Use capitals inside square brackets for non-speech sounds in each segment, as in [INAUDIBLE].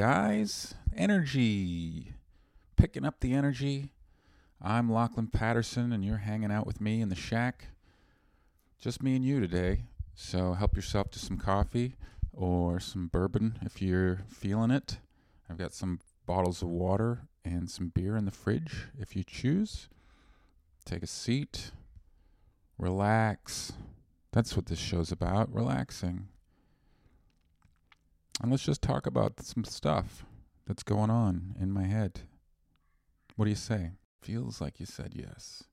guys. Energy. Picking up the energy. I'm Lachlan Patterson, and you're hanging out with me in the shack. Just me and you today. So help yourself to some coffee or some bourbon if you're feeling it. I've got some bottles of water and some beer in the fridge if you choose. Take a seat. Relax. That's what this show's about relaxing. And let's just talk about some stuff that's going on in my head. What do you say? Feels like you said yes.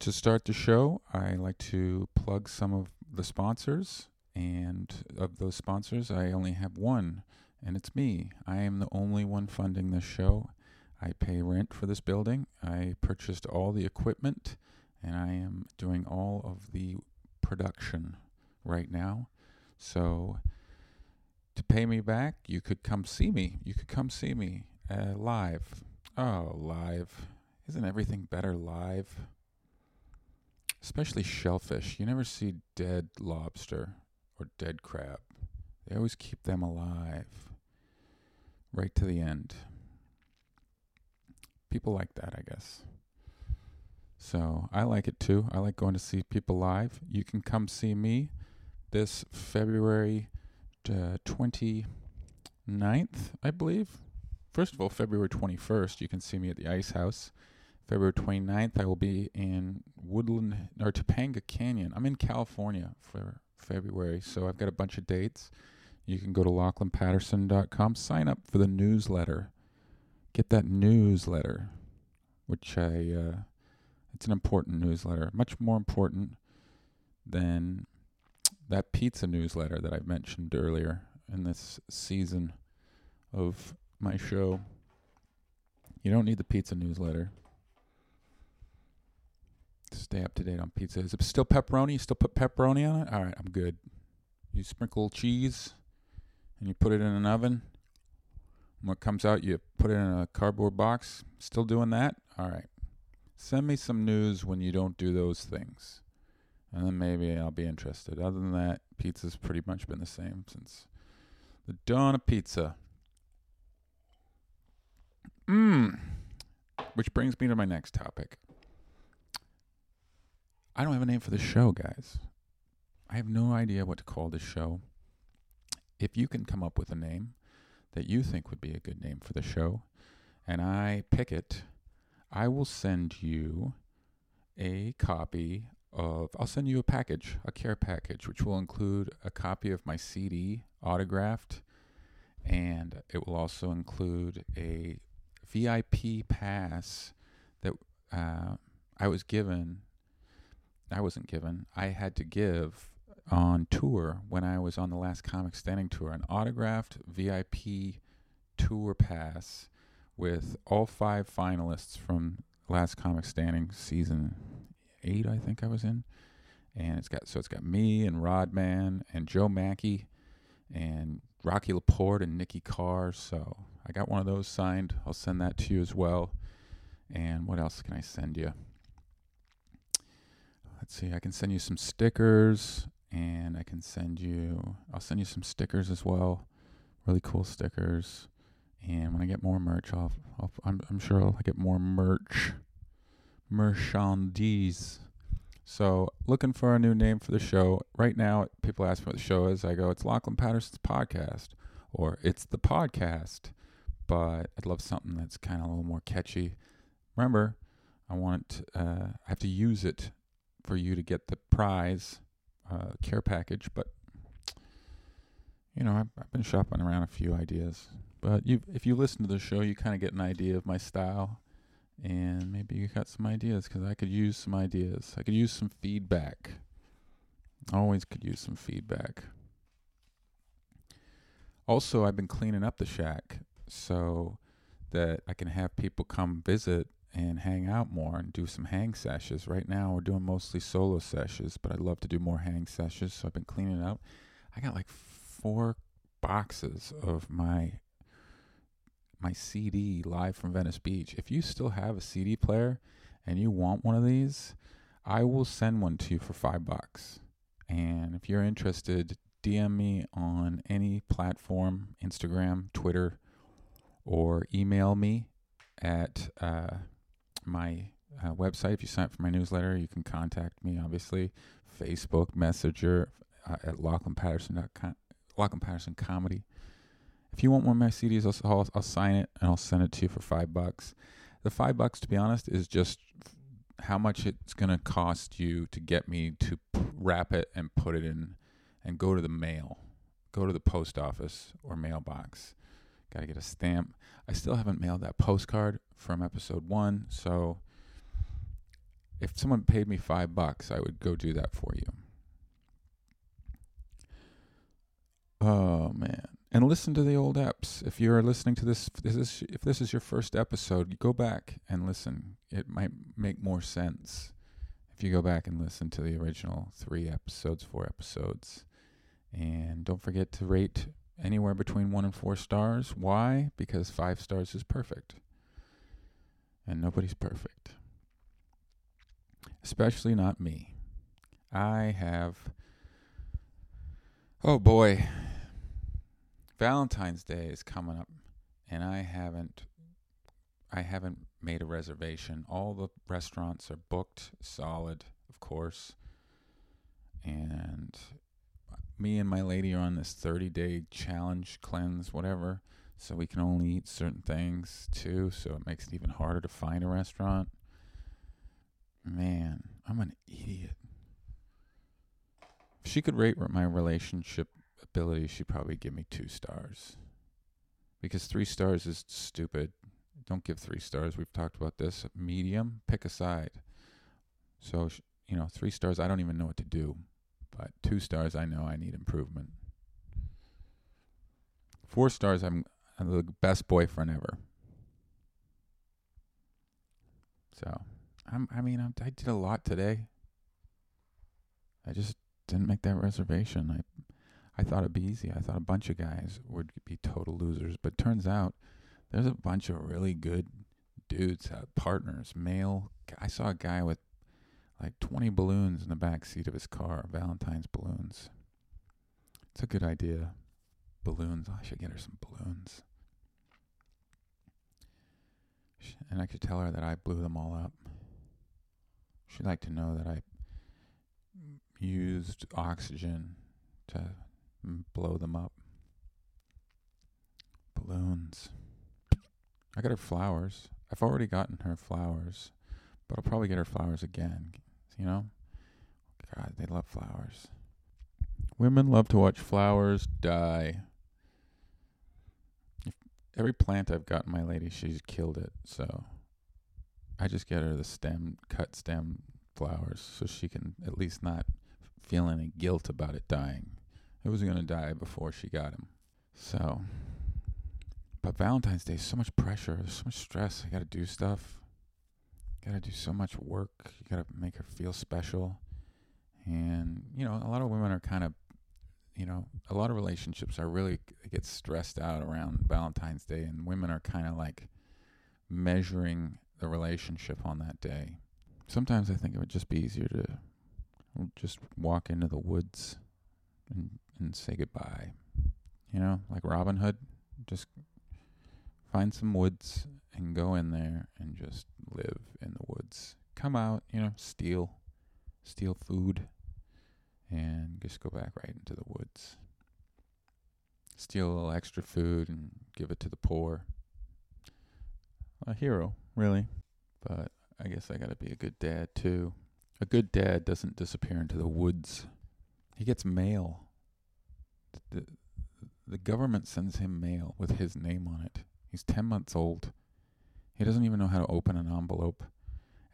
To start the show, I like to plug some of the sponsors. And of those sponsors, I only have one, and it's me. I am the only one funding this show. I pay rent for this building. I purchased all the equipment, and I am doing all of the production right now. So to pay me back, you could come see me. You could come see me uh, live. Oh, live. Isn't everything better live? Especially shellfish. You never see dead lobster or dead crab. They always keep them alive right to the end. People like that, I guess. So I like it too. I like going to see people live. You can come see me this February uh, 29th, I believe. First of all, February 21st, you can see me at the Ice House. February 29th, I will be in Woodland or Topanga Canyon. I'm in California for February, so I've got a bunch of dates. You can go to lachlanpatterson.com, sign up for the newsletter. Get that newsletter, which I, uh, it's an important newsletter, much more important than that pizza newsletter that I mentioned earlier in this season of my show. You don't need the pizza newsletter. Stay up to date on pizza. Is it still pepperoni? You still put pepperoni on it? All right, I'm good. You sprinkle cheese and you put it in an oven. And what comes out, you put it in a cardboard box. Still doing that? All right. Send me some news when you don't do those things and then maybe I'll be interested. Other than that, pizza's pretty much been the same since the dawn of pizza. Mmm. Which brings me to my next topic. I don't have a name for the show, guys. I have no idea what to call this show. If you can come up with a name that you think would be a good name for the show, and I pick it, I will send you a copy of I'll send you a package, a care package, which will include a copy of my CD autographed, and it will also include a VIP pass that uh, I was given. I wasn't given. I had to give on tour when I was on the last Comic Standing tour, an autographed VIP tour pass with all five finalists from last Comic Standing season eight, I think I was in. And it's got so it's got me and Rod Man and Joe Machi and Rocky Laporte and Nikki Carr. So I got one of those signed. I'll send that to you as well. And what else can I send you? Let's see. I can send you some stickers, and I can send you. I'll send you some stickers as well. Really cool stickers. And when I get more merch, I'll, I'll I'm, I'm sure I'll get more merch merchandise. So, looking for a new name for the show. Right now, people ask me what the show is. I go, it's Lachlan Patterson's podcast, or it's the podcast. But I'd love something that's kind of a little more catchy. Remember, I want uh, I have to use it for you to get the prize uh, care package. But you know, I've, I've been shopping around a few ideas. But you, if you listen to the show, you kind of get an idea of my style and maybe you got some ideas because I could use some ideas. I could use some feedback. Always could use some feedback. Also, I've been cleaning up the shack so that I can have people come visit and hang out more and do some hang sessions. Right now, we're doing mostly solo sessions, but I'd love to do more hang sessions. So I've been cleaning up. I got like four boxes of my my CD live from Venice Beach. If you still have a CD player and you want one of these, I will send one to you for five bucks. And if you're interested, DM me on any platform Instagram, Twitter, or email me at uh, my uh, website. If you sign up for my newsletter, you can contact me, obviously. Facebook, Messenger uh, at Lachlan Patterson.com, Lachlan Patterson Comedy. If you want one of my CDs, I'll, I'll, I'll sign it and I'll send it to you for five bucks. The five bucks, to be honest, is just how much it's going to cost you to get me to wrap it and put it in and go to the mail, go to the post office or mailbox. Got to get a stamp. I still haven't mailed that postcard from episode one, so if someone paid me five bucks, I would go do that for you. Oh man. And listen to the old eps. If you're listening to this, this is, if this is your first episode, go back and listen. It might make more sense if you go back and listen to the original three episodes, four episodes. And don't forget to rate anywhere between one and four stars. Why? Because five stars is perfect. And nobody's perfect. Especially not me. I have. Oh boy, Valentine's Day is coming up, and I haven't I haven't made a reservation. All the restaurants are booked solid, of course. And me and my lady are on this 30 day challenge, cleanse, whatever. So we can only eat certain things too. So it makes it even harder to find a restaurant. Man, I'm an idiot. If she could rate my relationship ability, she'd probably give me two stars. Because three stars is stupid. Don't give three stars. We've talked about this. Medium, pick a side. So, you know, three stars, I don't even know what to do. But two stars, I know I need improvement. Four stars, I'm, I'm the best boyfriend ever. So, I'm, I mean, I'm, I did a lot today. I just didn't make that reservation. I I thought it'd be easy. I thought a bunch of guys would be total losers, but turns out there's a bunch of really good dudes, uh, partners, male. I saw a guy with like 20 balloons in the back seat of his car, Valentine's balloons. It's a good idea. Balloons. I should get her some balloons. And I could tell her that I blew them all up. She'd like to know that I used oxygen to blow them up. Balloons. I got her flowers. I've already gotten her flowers, but I'll probably get her flowers again. You know? God, they love flowers. Women love to watch flowers die. Every plant I've gotten my lady, she's killed it. So I just get her the stem, cut stem flowers so she can at least not feel any guilt about it dying. It was going to die before she got him. So, but Valentine's Day is so much pressure. So much stress. I got to do stuff. Got to do so much work. You got to make her feel special. And, you know, a lot of women are kind of, you know, a lot of relationships are really get stressed out around Valentine's Day, and women are kind of like measuring the relationship on that day. Sometimes I think it would just be easier to just walk into the woods and and say goodbye. You know, like Robin Hood, just find some woods and go in there and just live in the woods. Come out, you know, steal, steal food, and just go back right into the woods. Steal a little extra food and give it to the poor. A hero, really. But I guess I gotta be a good dad too. A good dad doesn't disappear into the woods. He gets mail the, the government sends him mail with his name on it. He's 10 months old. He doesn't even know how to open an envelope.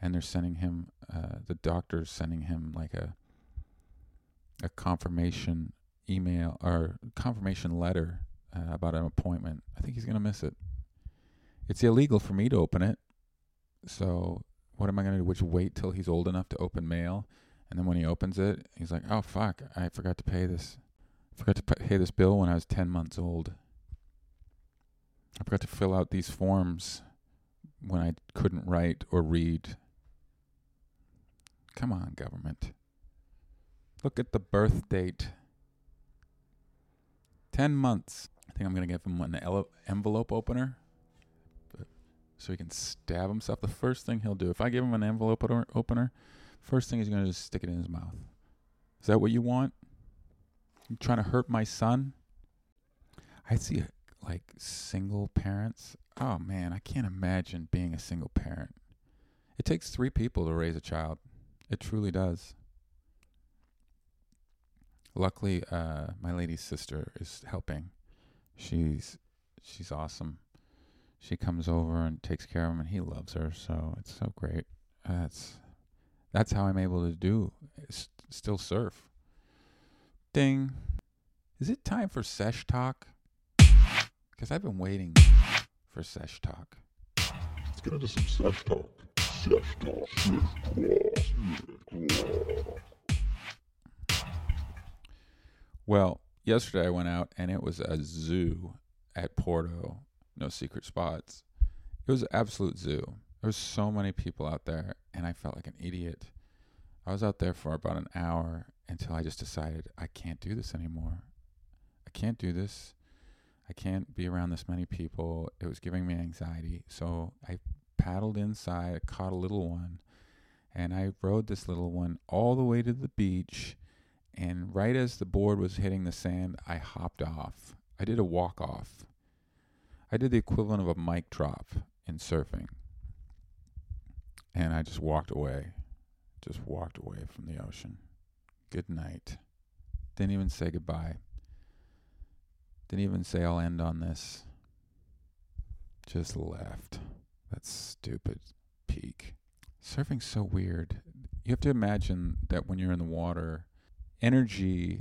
And they're sending him, uh, the doctor's sending him like a, a confirmation email or confirmation letter uh, about an appointment. I think he's going to miss it. It's illegal for me to open it. So what am I going to do? Which wait till he's old enough to open mail? And then when he opens it, he's like, oh, fuck, I forgot to pay this. Forgot to pay this bill when I was 10 months old. I forgot to fill out these forms when I couldn't write or read. Come on, government. Look at the birth date. 10 months. I think I'm going to give him an ele- envelope opener uh, so he can stab himself. The first thing he'll do, if I give him an envelope opener, first thing he's going to do is stick it in his mouth. Is that what you want? You trying to hurt my son? I see like single parents. Oh man, I can't imagine being a single parent. It takes three people to raise a child. It truly does. Luckily, uh, my lady's sister is helping. She's she's awesome. She comes over and takes care of him, and he loves her. So it's so great. That's that's how I'm able to do still surf. Ding. Is it time for sesh talk? Because I've been waiting for sesh talk. Let's get into some sesh talk. Sesh talk. Well, yesterday I went out and it was a zoo at Porto. No secret spots. It was an absolute zoo. There was so many people out there, and I felt like an idiot. I was out there for about an hour until I just decided I can't do this anymore. I can't do this. I can't be around this many people. It was giving me anxiety. So I paddled inside, caught a little one, and I rode this little one all the way to the beach. And right as the board was hitting the sand, I hopped off. I did a walk off. I did the equivalent of a mic drop in surfing. And I just walked away. Just walked away from the ocean. Good night. Didn't even say goodbye. Didn't even say I'll end on this. Just left. That stupid peak. Surfing's so weird. You have to imagine that when you're in the water, energy,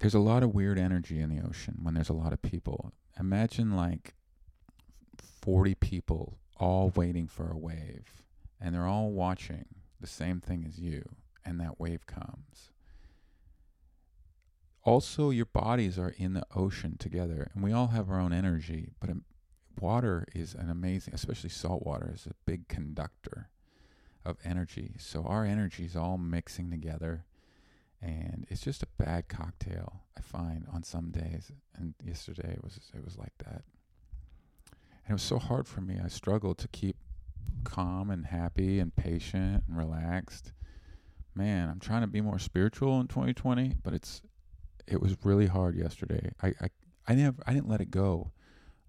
there's a lot of weird energy in the ocean when there's a lot of people. Imagine like 40 people all waiting for a wave, and they're all watching the same thing as you, and that wave comes. Also your bodies are in the ocean together and we all have our own energy but um, water is an amazing especially salt water is a big conductor of energy. So our energy is all mixing together and it's just a bad cocktail i find on some days. And yesterday it was it was like that. And it was so hard for me. I struggled to keep calm and happy and patient and relaxed man i'm trying to be more spiritual in 2020 but it's it was really hard yesterday. I, I, I never, I didn't let it go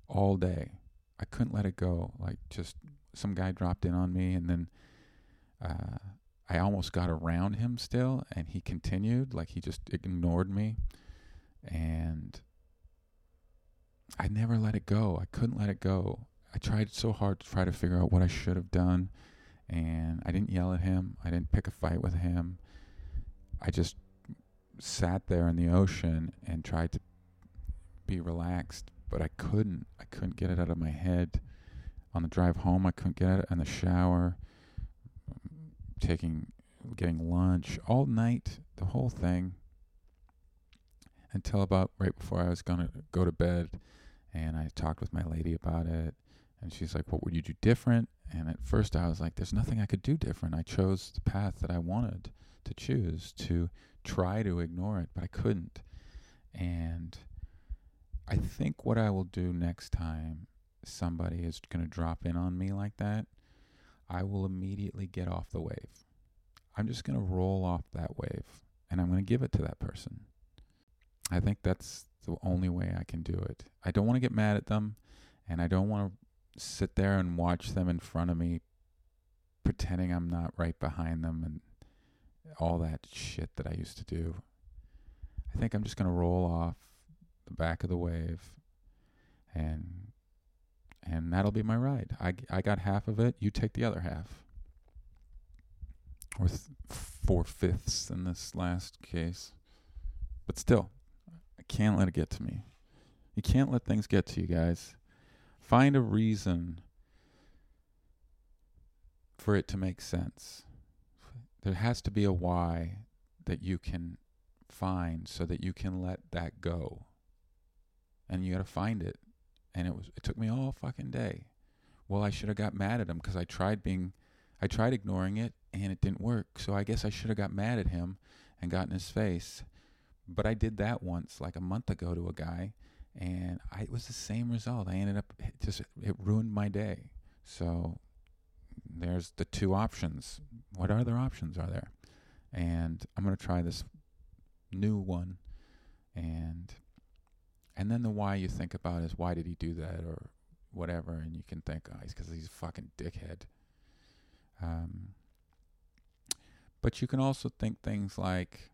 all day. I couldn't let it go. Like just some guy dropped in on me and then, uh, I almost got around him still and he continued like he just ignored me and I never let it go. I couldn't let it go. I tried so hard to try to figure out what I should have done and I didn't yell at him. I didn't pick a fight with him. I just sat there in the ocean and tried to be relaxed, but I couldn't. I couldn't get it out of my head. On the drive home, I couldn't get it in the shower, taking, getting lunch all night, the whole thing, until about right before I was gonna go to bed, and I talked with my lady about it, and she's like, "What would you do different?" And at first, I was like, "There's nothing I could do different. I chose the path that I wanted to choose to try to ignore it, but I couldn't. And I think what I will do next time somebody is going to drop in on me like that, I will immediately get off the wave. I'm just going to roll off that wave and I'm going to give it to that person. I think that's the only way I can do it. I don't want to get mad at them and I don't want to sit there and watch them in front of me pretending I'm not right behind them and all that shit that I used to do. I think I'm just going to roll off the back of the wave and and that'll be my ride. I, I got half of it, you take the other half. Or th- four fifths in this last case. But still, I can't let it get to me. You can't let things get to you guys. Find a reason for it to make sense. There has to be a why that you can find so that you can let that go. And you got to find it. And it was it took me all fucking day. Well, I should have got mad at him because I tried being I tried ignoring it and it didn't work. So I guess I should have got mad at him and got in his face. but I did that once, like a month ago, to a guy, and I, it was the same result. I ended up it just it ruined my day. So there's the two options. What other options are there? And I'm gonna try this new one, and and then the why you think about is why did he do that or whatever, and you can think, oh, he's because he's a fucking dickhead. Um, but you can also think things like,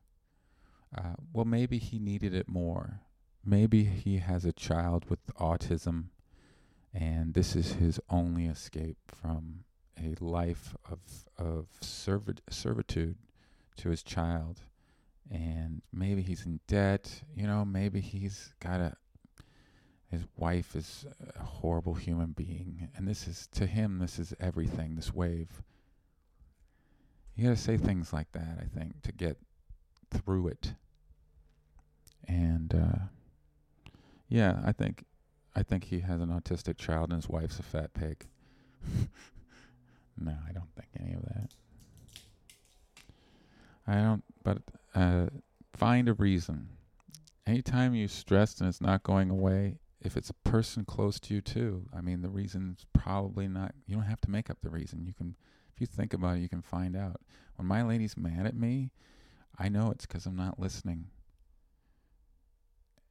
uh, well, maybe he needed it more. Maybe he has a child with autism, and this is his only escape from a life of of servitude to his child. And maybe he's in debt. You know, maybe he's got a his wife is a horrible human being, and this is to him. This is everything. This wave. You got to say things like that, I think, to get through it. And uh, yeah, I think I think he has an autistic child and his wife's a fat pig. [LAUGHS] no, I don't think any of that. I don't. But uh, find a reason. Anytime you're stressed and it's not going away, if it's a person close to you too, I mean, the reason's probably not. You don't have to make up the reason. You can if you think about it, you can find out. When my lady's mad at me, I know it's because I'm not listening.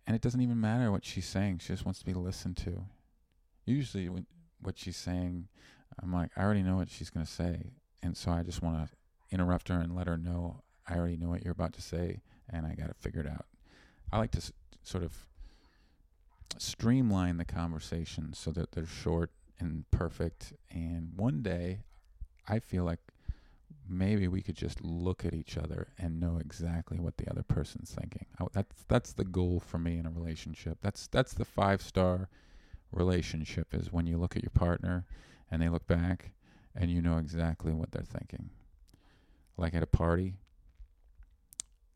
And it doesn't even matter what she's saying. She just wants to be listened to. Usually, when, what she's saying, I'm like, I already know what she's going to say. And so I just want to interrupt her and let her know I already know what you're about to say and I got it figured out. I like to s- sort of streamline the conversation so that they're short and perfect. And one day I feel like maybe we could just look at each other and know exactly what the other person's thinking. I, that's that's the goal for me in a relationship. That's that's the five star relationship is when you look at your partner and they look back and you know exactly what they're thinking. Like at a party,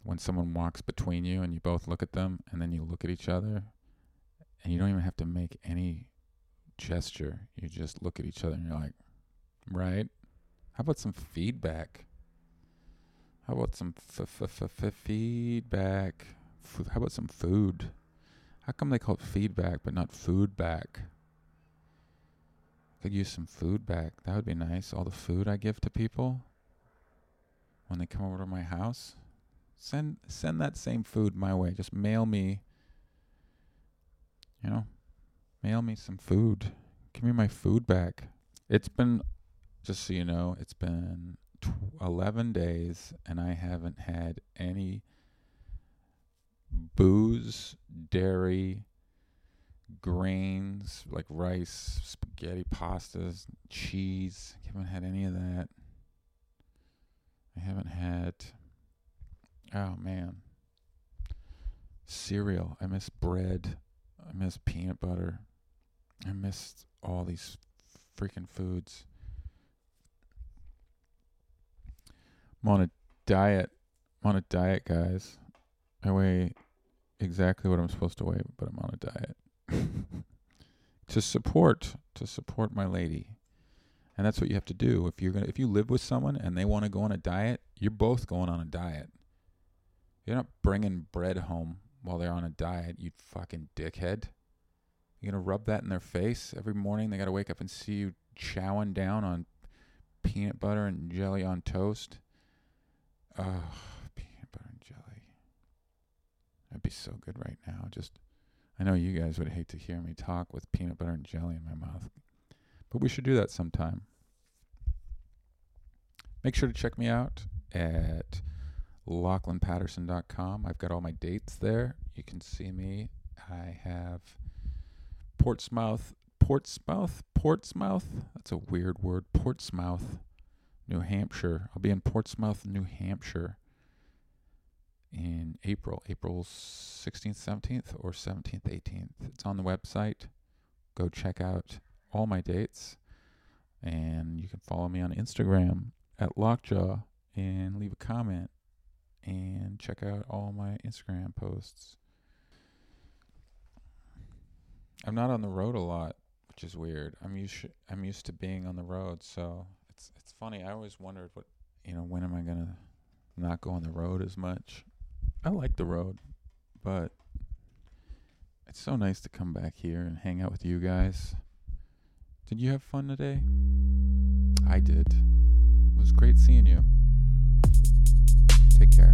when someone walks between you and you both look at them and then you look at each other and you don't even have to make any gesture. You just look at each other and you're like, right? How about some feedback? How about some f- f- f- feedback? F- how about some food? How come they call it feedback but not food back? Could use some food back. That would be nice. All the food I give to people when they come over to my house, send send that same food my way. Just mail me. You know, mail me some food. Give me my food back. It's been just so you know, it's been tw- 11 days and I haven't had any booze, dairy, grains like rice, spaghetti, pastas, cheese. I haven't had any of that. I haven't had, oh man, cereal. I miss bread. I miss peanut butter. I miss all these freaking foods. I'm on a diet. I'm on a diet, guys. I weigh exactly what I'm supposed to weigh, but I'm on a diet. [LAUGHS] to support to support my lady. And that's what you have to do. If you're gonna if you live with someone and they want to go on a diet, you're both going on a diet. You're not bringing bread home while they're on a diet, you fucking dickhead. You're gonna rub that in their face every morning. They gotta wake up and see you chowing down on peanut butter and jelly on toast. Oh, peanut butter and jelly. That'd be so good right now. Just, I know you guys would hate to hear me talk with peanut butter and jelly in my mouth, but we should do that sometime. Make sure to check me out at LachlanPatterson.com. I've got all my dates there. You can see me. I have Portsmouth, Portsmouth, Portsmouth. That's a weird word. Portsmouth, New Hampshire. I'll be in Portsmouth, New Hampshire in April, April 16th, 17th, or 17th, 18th. It's on the website. Go check out all my dates. And you can follow me on Instagram at Lockjaw and leave a comment and check out all my Instagram posts. I'm not on the road a lot, which is weird. I'm used I'm used to being on the road, so it's it's funny. I always wondered what you know when am I gonna not go on the road as much. I like the road. but it's so nice to come back here and hang out with you guys. Did you have fun today? I did. It was great seeing you. Take care.